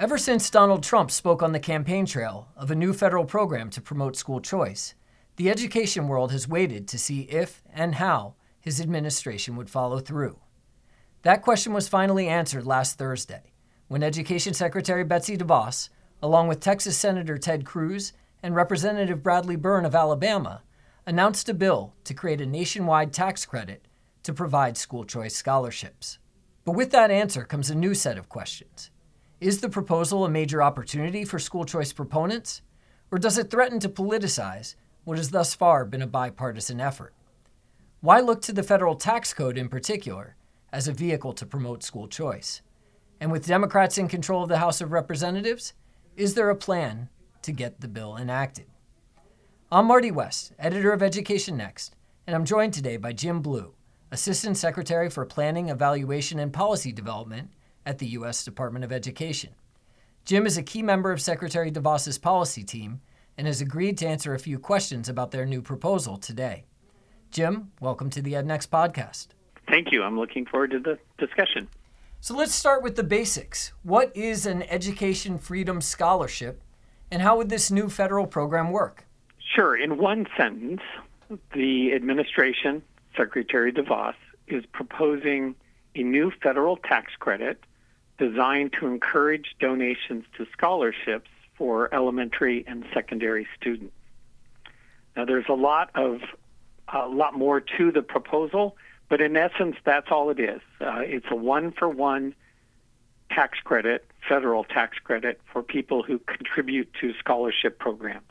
Ever since Donald Trump spoke on the campaign trail of a new federal program to promote school choice, the education world has waited to see if and how his administration would follow through. That question was finally answered last Thursday when Education Secretary Betsy DeVos, along with Texas Senator Ted Cruz and Representative Bradley Byrne of Alabama, announced a bill to create a nationwide tax credit to provide school choice scholarships. But with that answer comes a new set of questions. Is the proposal a major opportunity for school choice proponents? Or does it threaten to politicize what has thus far been a bipartisan effort? Why look to the federal tax code in particular as a vehicle to promote school choice? And with Democrats in control of the House of Representatives, is there a plan to get the bill enacted? I'm Marty West, editor of Education Next, and I'm joined today by Jim Blew, Assistant Secretary for Planning, Evaluation, and Policy Development at the U.S. Department of Education. Jim is a key member of Secretary DeVos's policy team and has agreed to answer a few questions about their new proposal today. Jim, welcome to the EdNext podcast. Thank you. I'm looking forward to the discussion. So let's start with the basics. What is an Education Freedom Scholarship, and how would this new federal program work? Sure. In one sentence, the administration, Secretary DeVos, is proposing a new federal tax credit designed to encourage donations to scholarships for elementary and secondary students. Now, there's a lot of a lot more to the proposal, but in essence, that's all it is. Uh, it's a one-for-one tax credit, federal tax credit for people who contribute to scholarship programs.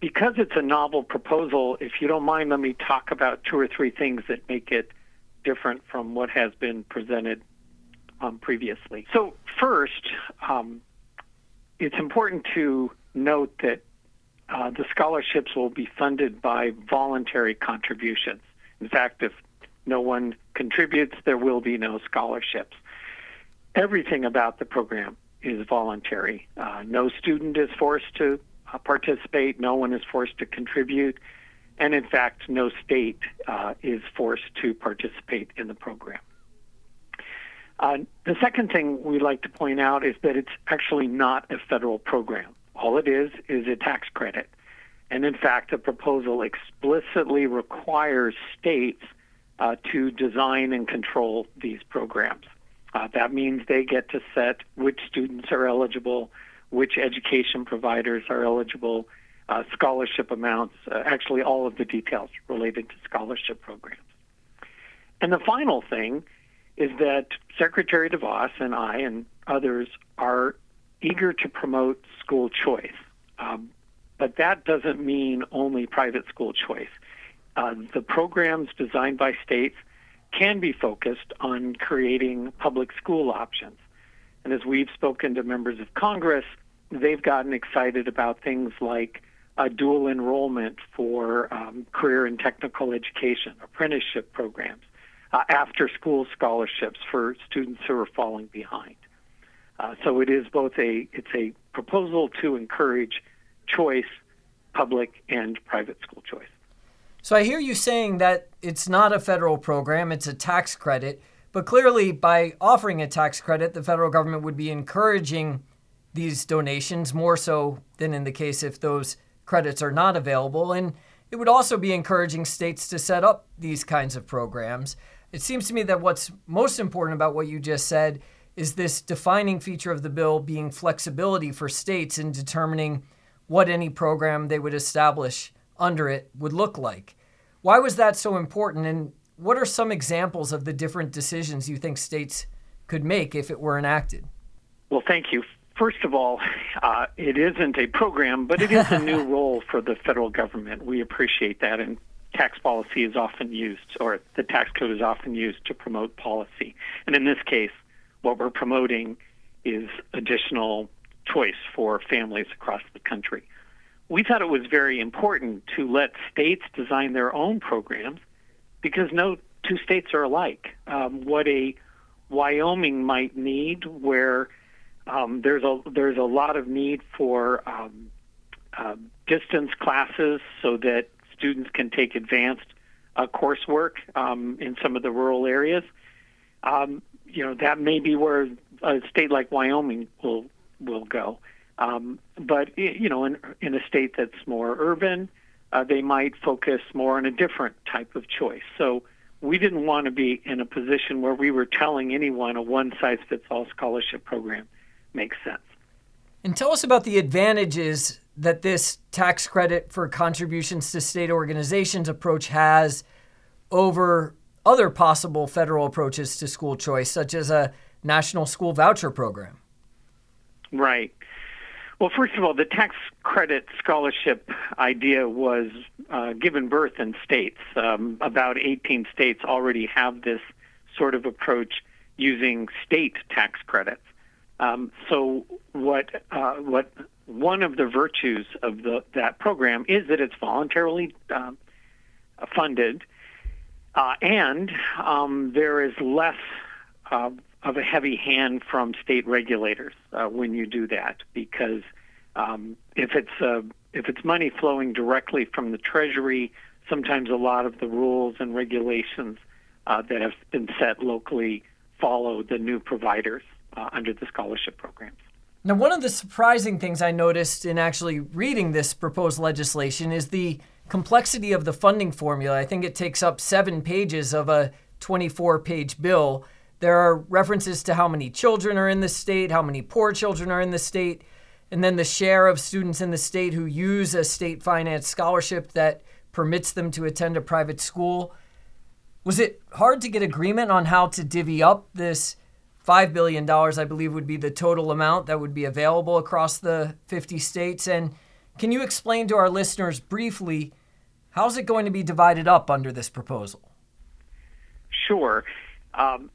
Because it's a novel proposal, if you don't mind, let me talk about two or three things that make it different from what has been presented um, previously. So, first, um, it's important to note that uh, the scholarships will be funded by voluntary contributions. In fact, if no one contributes, there will be no scholarships. Everything about the program is voluntary. Uh, no student is forced to uh, participate, no one is forced to contribute, and in fact, no state uh, is forced to participate in the program. Uh, the second thing we like to point out is that it's actually not a federal program. All it is is a tax credit. And in fact, the proposal explicitly requires states uh, to design and control these programs. Uh, that means they get to set which students are eligible, which education providers are eligible, uh, scholarship amounts, uh, actually all of the details related to scholarship programs. And the final thing is that Secretary DeVos and I and others are eager to promote school choice. Um, but that doesn't mean only private school choice. Uh, the programs designed by states can be focused on creating public school options. And as we've spoken to members of Congress, they've gotten excited about things like a dual enrollment for um, career and technical education, apprenticeship programs, uh, after school scholarships for students who are falling behind. Uh, so it is both a it's a proposal to encourage choice, public and private school choice. So I hear you saying that it's not a federal program, it's a tax credit, but clearly by offering a tax credit, the federal government would be encouraging these donations more so than in the case if those credits are not available and it would also be encouraging states to set up these kinds of programs. It seems to me that what's most important about what you just said is this defining feature of the bill being flexibility for states in determining what any program they would establish under it would look like. Why was that so important? And what are some examples of the different decisions you think states could make if it were enacted? Well, thank you. First of all, uh, it isn't a program, but it is a new role for the federal government. We appreciate that, and tax policy is often used, or the tax code is often used to promote policy. And in this case, what we're promoting is additional choice for families across the country. We thought it was very important to let states design their own programs because no two states are alike. Um, what a Wyoming might need, where um, there's a there's a lot of need for um, uh, distance classes so that students can take advanced uh, coursework um, in some of the rural areas. Um, you know, that may be where a state like Wyoming will will go. Um, but you know, in, in a state that's more urban, uh, they might focus more on a different type of choice. So we didn't want to be in a position where we were telling anyone a one-size-fits-all scholarship program makes sense. And tell us about the advantages that this tax credit for contributions to state organizations approach has over other possible federal approaches to school choice, such as a national school voucher program. Right. Well, first of all, the tax credit scholarship idea was uh, given birth in states. Um, about 18 states already have this sort of approach using state tax credits. Um, so, what uh, what one of the virtues of the, that program is that it's voluntarily uh, funded, uh, and um, there is less uh, of a heavy hand from state regulators uh, when you do that because um, if it's uh, if it's money flowing directly from the Treasury, sometimes a lot of the rules and regulations uh, that have been set locally follow the new providers uh, under the scholarship programs. Now, one of the surprising things I noticed in actually reading this proposed legislation is the complexity of the funding formula. I think it takes up seven pages of a 24 page bill. There are references to how many children are in the state, how many poor children are in the state, and then the share of students in the state who use a state financed scholarship that permits them to attend a private school. Was it hard to get agreement on how to divvy up this $5 billion, I believe, would be the total amount that would be available across the 50 states? And can you explain to our listeners briefly how's it going to be divided up under this proposal? Sure. Um,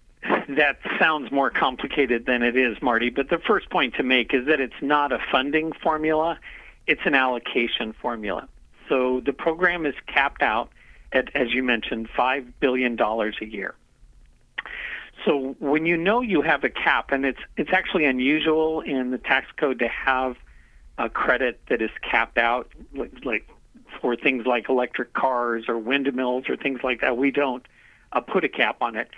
that sounds more complicated than it is, Marty. But the first point to make is that it's not a funding formula, it's an allocation formula. So the program is capped out at, as you mentioned, $5 billion a year. So when you know you have a cap, and it's, it's actually unusual in the tax code to have a credit that is capped out, like, like for things like electric cars or windmills or things like that. We don't uh, put a cap on it.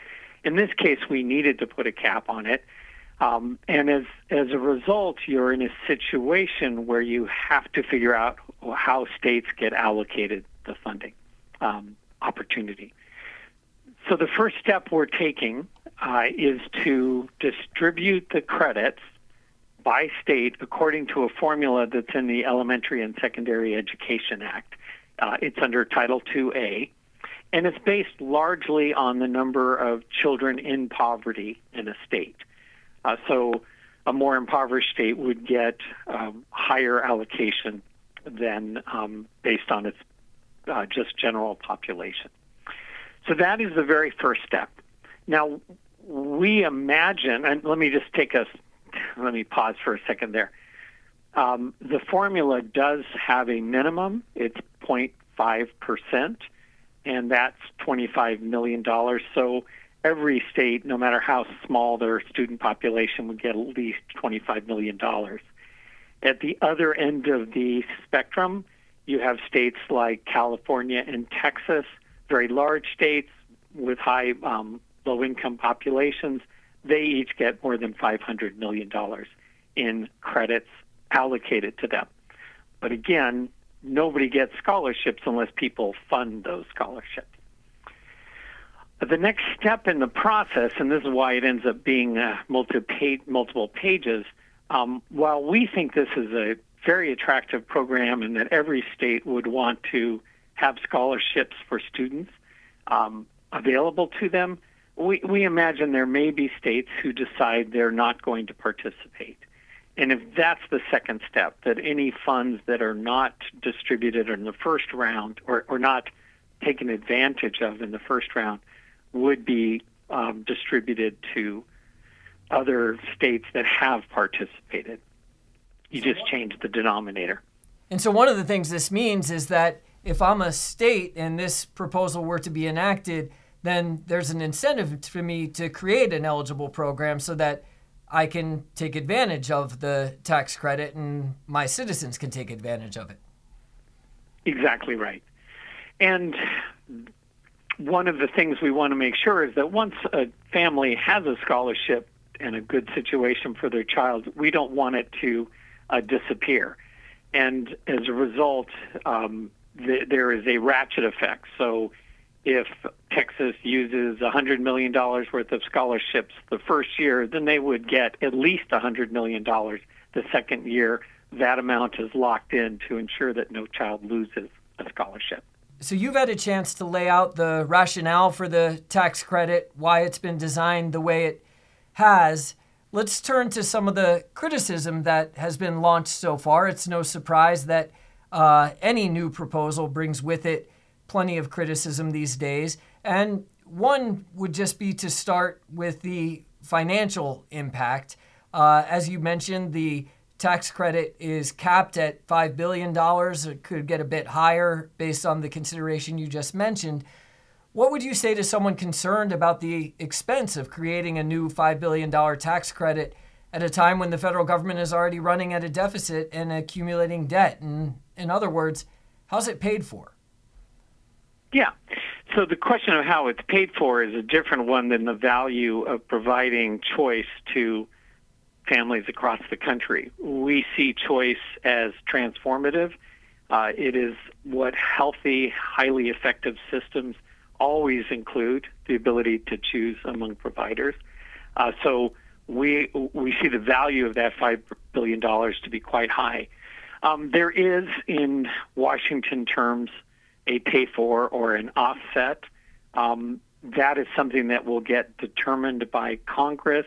In this case, we needed to put a cap on it. Um, and as, as a result, you're in a situation where you have to figure out how states get allocated the funding um, opportunity. So the first step we're taking uh, is to distribute the credits by state according to a formula that's in the Elementary and Secondary Education Act. Uh, it's under Title II-A and it's based largely on the number of children in poverty in a state. Uh, so a more impoverished state would get um, higher allocation than um, based on its uh, just general population. So that is the very first step. Now, we imagine, and let me just take us, let me pause for a second there. Um, the formula does have a minimum, it's 0.5 percent and that's $25 million. So every state, no matter how small their student population, would get at least $25 million. At the other end of the spectrum, you have states like California and Texas, very large states with high um, low income populations. They each get more than $500 million in credits allocated to them. But again, nobody gets scholarships unless people fund those scholarships. The next step in the process, and this is why it ends up being uh, multiple pages, um, while we think this is a very attractive program and that every state would want to have scholarships for students um, available to them, we, we imagine there may be states who decide they're not going to participate. And if that's the second step, that any funds that are not distributed in the first round or, or not taken advantage of in the first round would be um, distributed to other states that have participated. You just change the denominator. And so, one of the things this means is that if I'm a state and this proposal were to be enacted, then there's an incentive for me to create an eligible program so that I can take advantage of the tax credit and my citizens can take advantage of it. Exactly right. And one of the things we want to make sure is that once a family has a scholarship and a good situation for their child, we don't want it to uh, disappear. And as a result, um, th- there is a ratchet effect. So if Texas uses $100 million worth of scholarships the first year, then they would get at least $100 million the second year. That amount is locked in to ensure that no child loses a scholarship. So you've had a chance to lay out the rationale for the tax credit, why it's been designed the way it has. Let's turn to some of the criticism that has been launched so far. It's no surprise that uh, any new proposal brings with it plenty of criticism these days. And one would just be to start with the financial impact. Uh, as you mentioned, the tax credit is capped at $5 billion. It could get a bit higher based on the consideration you just mentioned. What would you say to someone concerned about the expense of creating a new $5 billion tax credit at a time when the federal government is already running at a deficit and accumulating debt? And in other words, how's it paid for? So the question of how it's paid for is a different one than the value of providing choice to families across the country. We see choice as transformative. Uh, it is what healthy, highly effective systems always include the ability to choose among providers. Uh, so we we see the value of that five billion dollars to be quite high. Um, there is, in Washington terms, a pay for or an offset. Um, that is something that will get determined by Congress,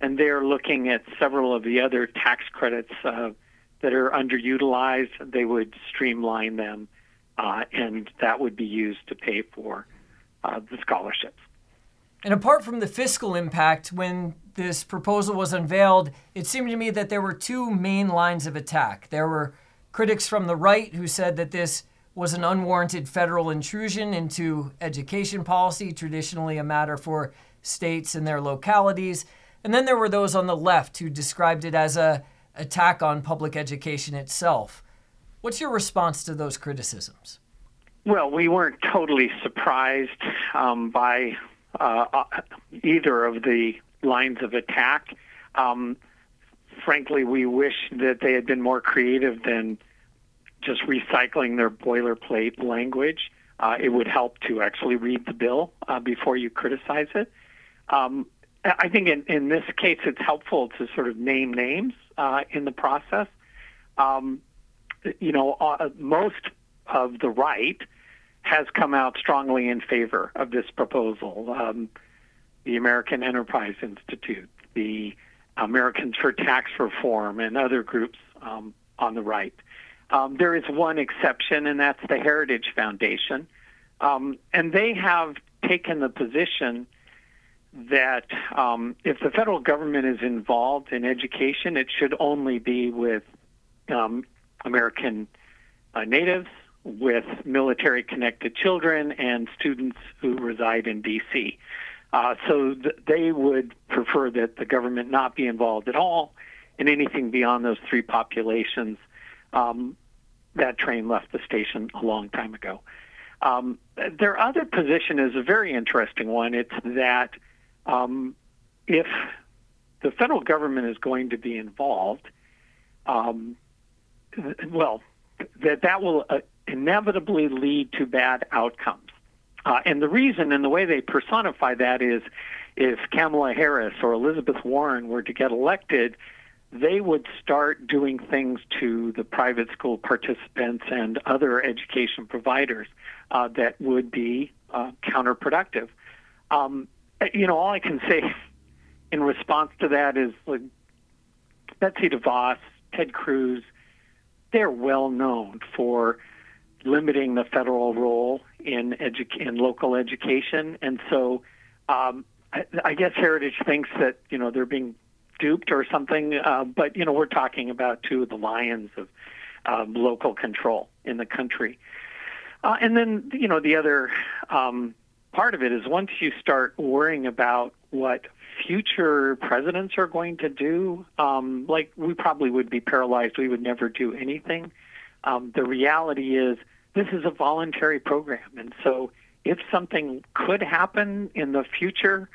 and they're looking at several of the other tax credits uh, that are underutilized. They would streamline them, uh, and that would be used to pay for uh, the scholarships. And apart from the fiscal impact, when this proposal was unveiled, it seemed to me that there were two main lines of attack. There were critics from the right who said that this was an unwarranted federal intrusion into education policy, traditionally a matter for states and their localities. And then there were those on the left who described it as a attack on public education itself. What's your response to those criticisms? Well, we weren't totally surprised um, by uh, uh, either of the lines of attack. Um, frankly, we wish that they had been more creative than just recycling their boilerplate language. Uh, it would help to actually read the bill uh, before you criticize it. Um, I think in, in this case, it's helpful to sort of name names uh, in the process. Um, you know, uh, most of the right has come out strongly in favor of this proposal. Um, the American Enterprise Institute, the Americans for Tax Reform, and other groups um, on the right. Um, there is one exception, and that's the Heritage Foundation. Um, and they have taken the position that um, if the federal government is involved in education, it should only be with um, American uh, natives, with military connected children, and students who reside in D.C. Uh, so th- they would prefer that the government not be involved at all in anything beyond those three populations. Um, that train left the station a long time ago. Um, their other position is a very interesting one. It's that um, if the federal government is going to be involved, um, well, that that will uh, inevitably lead to bad outcomes. Uh, and the reason and the way they personify that is if Kamala Harris or Elizabeth Warren were to get elected, they would start doing things to the private school participants and other education providers uh, that would be uh, counterproductive. Um, you know, all I can say in response to that is like Betsy DeVos, Ted Cruz, they're well known for limiting the federal role in, edu- in local education, and so um, I, I guess Heritage thinks that you know they're being duped or something. Uh, but you know, we're talking about two of the lions of um, local control in the country. Uh, and then you know, the other um, part of it is once you start worrying about what future presidents are going to do, um, like we probably would be paralyzed. We would never do anything. Um, the reality is this is a voluntary program, and so if something could happen in the future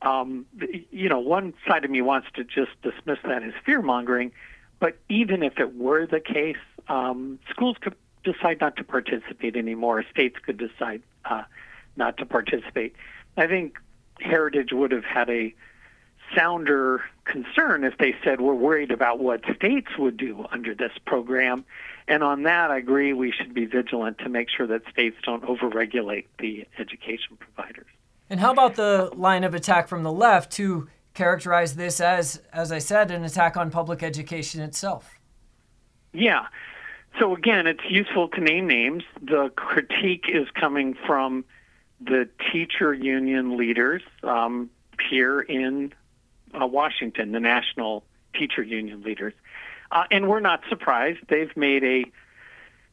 Um, you know, one side of me wants to just dismiss that as fear mongering, but even if it were the case, um, schools could decide not to participate anymore. States could decide uh, not to participate. I think Heritage would have had a sounder concern if they said we're worried about what states would do under this program. And on that, I agree we should be vigilant to make sure that states don't overregulate the education providers. And how about the line of attack from the left to characterize this as, as I said, an attack on public education itself? Yeah. So again, it's useful to name names. The critique is coming from the teacher union leaders um, here in uh, Washington, the national teacher union leaders. Uh, and we're not surprised. They've made a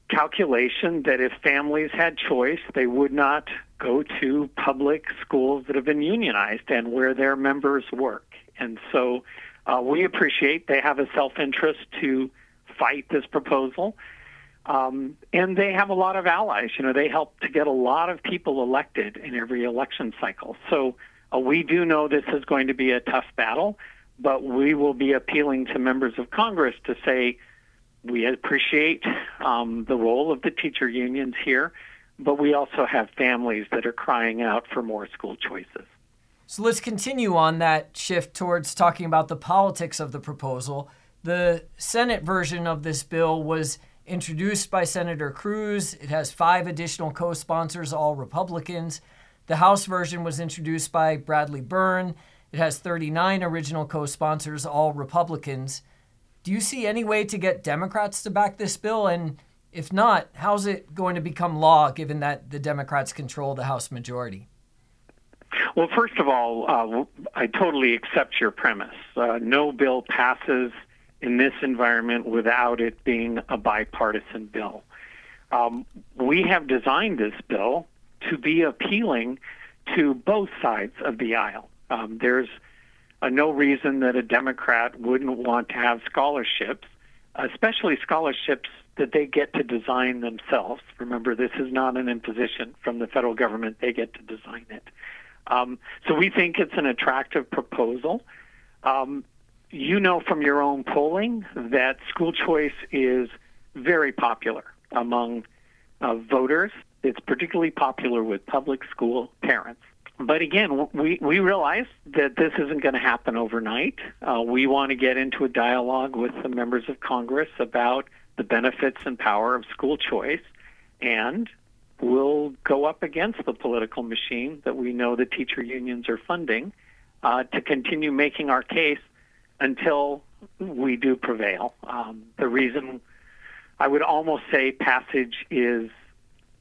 calculation that if families had choice, they would not go to public schools that have been unionized and where their members work. And so uh, we appreciate they have a self interest to fight this proposal. Um, and they have a lot of allies. You know, they help to get a lot of people elected in every election cycle. So uh, we do know this is going to be a tough battle, but we will be appealing to members of Congress to say we appreciate um, the role of the teacher unions here, but we also have families that are crying out for more school choices. So let's continue on that shift towards talking about the politics of the proposal. The Senate version of this bill was introduced by Senator Cruz. It has five additional co sponsors, all Republicans. The House version was introduced by Bradley Byrne. It has 39 original co sponsors, all Republicans. Do you see any way to get Democrats to back this bill? And if not, how's it going to become law given that the Democrats control the House majority? Well, first of all, uh, I totally accept your premise. Uh, no bill passes in this environment without it being a bipartisan bill. Um, we have designed this bill to be appealing to both sides of the aisle. Um, there's uh, no reason that a Democrat wouldn't want to have scholarships, especially scholarships that they get to design themselves. Remember, this is not an imposition from the federal government, they get to design it. Um, so we think it's an attractive proposal. Um, you know from your own polling that school choice is very popular among uh, voters. It's particularly popular with public school parents. But again, we, we realize that this isn't going to happen overnight. Uh, we want to get into a dialogue with the members of Congress about the benefits and power of school choice, and we'll go up against the political machine that we know the teacher unions are funding uh, to continue making our case until we do prevail. Um, the reason I would almost say passage is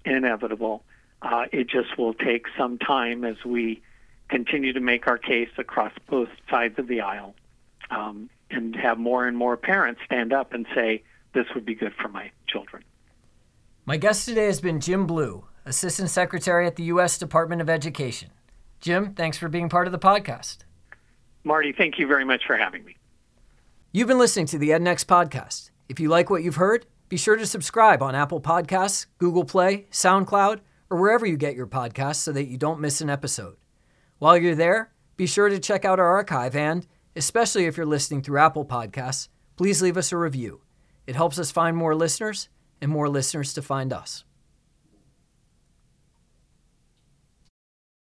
inevitable. Uh, it just will take some time as we continue to make our case across both sides of the aisle um, and have more and more parents stand up and say, this would be good for my children. My guest today has been Jim Blew, Assistant Secretary at the U.S. Department of Education. Jim, thanks for being part of the podcast. Marty, thank you very much for having me. You've been listening to the EdNext podcast. If you like what you've heard, be sure to subscribe on Apple Podcasts, Google Play, SoundCloud, or wherever you get your podcasts so that you don't miss an episode. While you're there, be sure to check out our archive and, especially if you're listening through Apple Podcasts, please leave us a review. It helps us find more listeners and more listeners to find us.